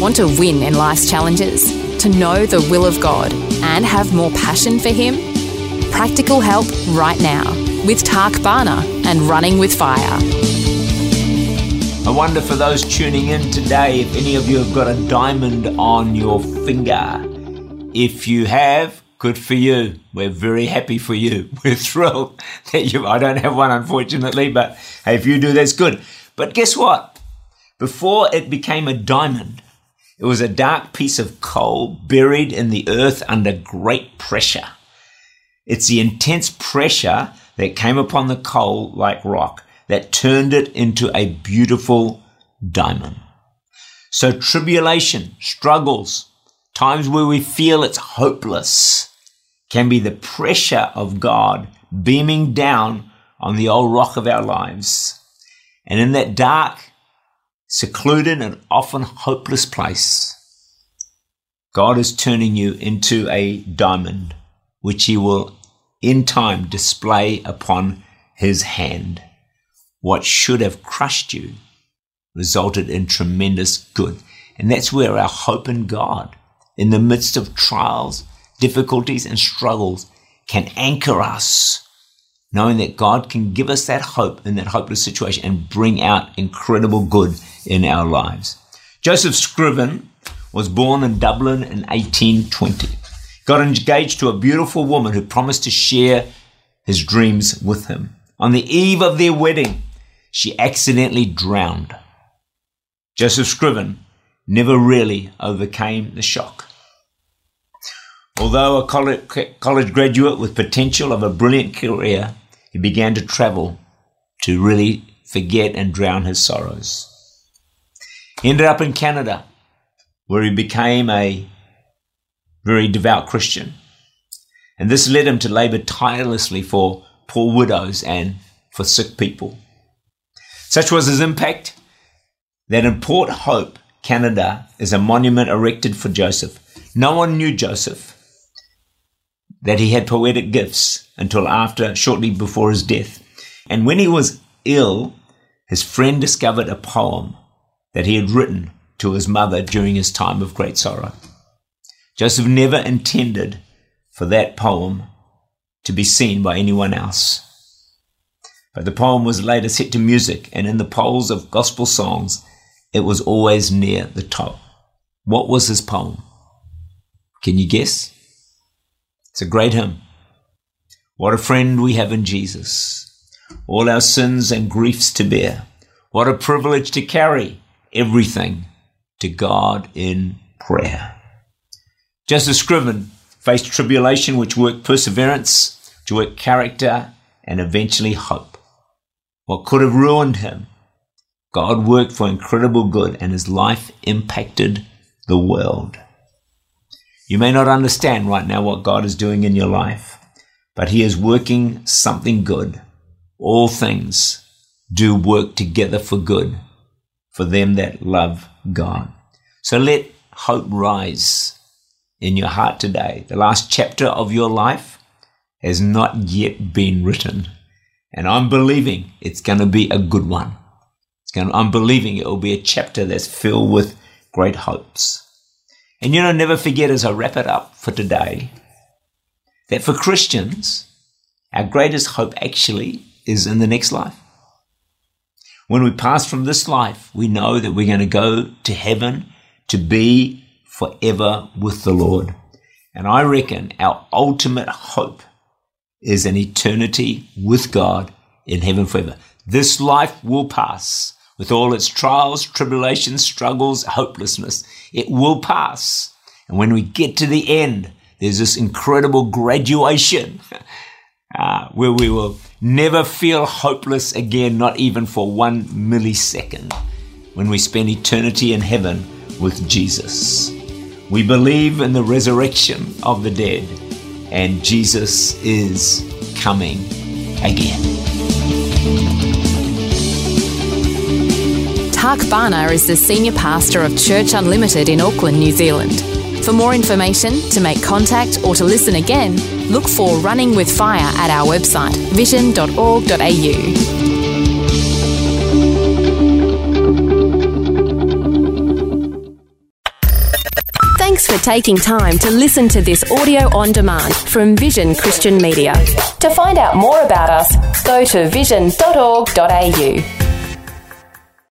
Want to win in life's challenges? To know the will of God and have more passion for Him? Practical help right now with Tak Bhana and Running with Fire. I wonder for those tuning in today if any of you have got a diamond on your finger. If you have, good for you. We're very happy for you. We're thrilled that you. I don't have one, unfortunately, but hey, if you do, that's good. But guess what? Before it became a diamond, it was a dark piece of coal buried in the earth under great pressure. It's the intense pressure that came upon the coal like rock that turned it into a beautiful diamond. So tribulation, struggles, times where we feel it's hopeless can be the pressure of God beaming down on the old rock of our lives. And in that dark, secluded and often hopeless place, God is turning you into a diamond, which He will in time display upon His hand. What should have crushed you resulted in tremendous good. And that's where our hope in God, in the midst of trials, difficulties, and struggles, can anchor us knowing that God can give us that hope in that hopeless situation and bring out incredible good in our lives. Joseph Scriven was born in Dublin in 1820. Got engaged to a beautiful woman who promised to share his dreams with him. On the eve of their wedding, she accidentally drowned. Joseph Scriven never really overcame the shock. Although a college graduate with potential of a brilliant career, he began to travel to really forget and drown his sorrows. He ended up in Canada, where he became a very devout Christian. And this led him to labor tirelessly for poor widows and for sick people. Such was his impact that in Port Hope, Canada, is a monument erected for Joseph. No one knew Joseph, that he had poetic gifts until after, shortly before his death. And when he was ill, his friend discovered a poem that he had written to his mother during his time of great sorrow. Joseph never intended for that poem to be seen by anyone else. But the poem was later set to music, and in the polls of gospel songs, it was always near the top. What was his poem? Can you guess? It's a great hymn. What a friend we have in Jesus. All our sins and griefs to bear. What a privilege to carry everything to God in prayer. Joseph Scriven faced tribulation which worked perseverance, to work character, and eventually hope. What could have ruined him, God worked for incredible good, and his life impacted the world. You may not understand right now what God is doing in your life, but He is working something good. All things do work together for good for them that love God. So let hope rise in your heart today. The last chapter of your life has not yet been written. And I'm believing it's going to be a good one. It's going to, I'm believing it will be a chapter that's filled with great hopes. And you know, never forget as I wrap it up for today that for Christians, our greatest hope actually is in the next life. When we pass from this life, we know that we're going to go to heaven to be forever with the Lord. And I reckon our ultimate hope is an eternity with God in heaven forever. This life will pass with all its trials, tribulations, struggles, hopelessness. It will pass. And when we get to the end, there's this incredible graduation uh, where we will never feel hopeless again, not even for one millisecond. when we spend eternity in heaven with Jesus. We believe in the resurrection of the dead, and Jesus is coming again. Tak Bhana is the senior pastor of Church Unlimited in Auckland, New Zealand. For more information, to make contact, or to listen again, look for Running with Fire at our website, vision.org.au. Thanks for taking time to listen to this audio on demand from Vision Christian Media. To find out more about us, go to vision.org.au.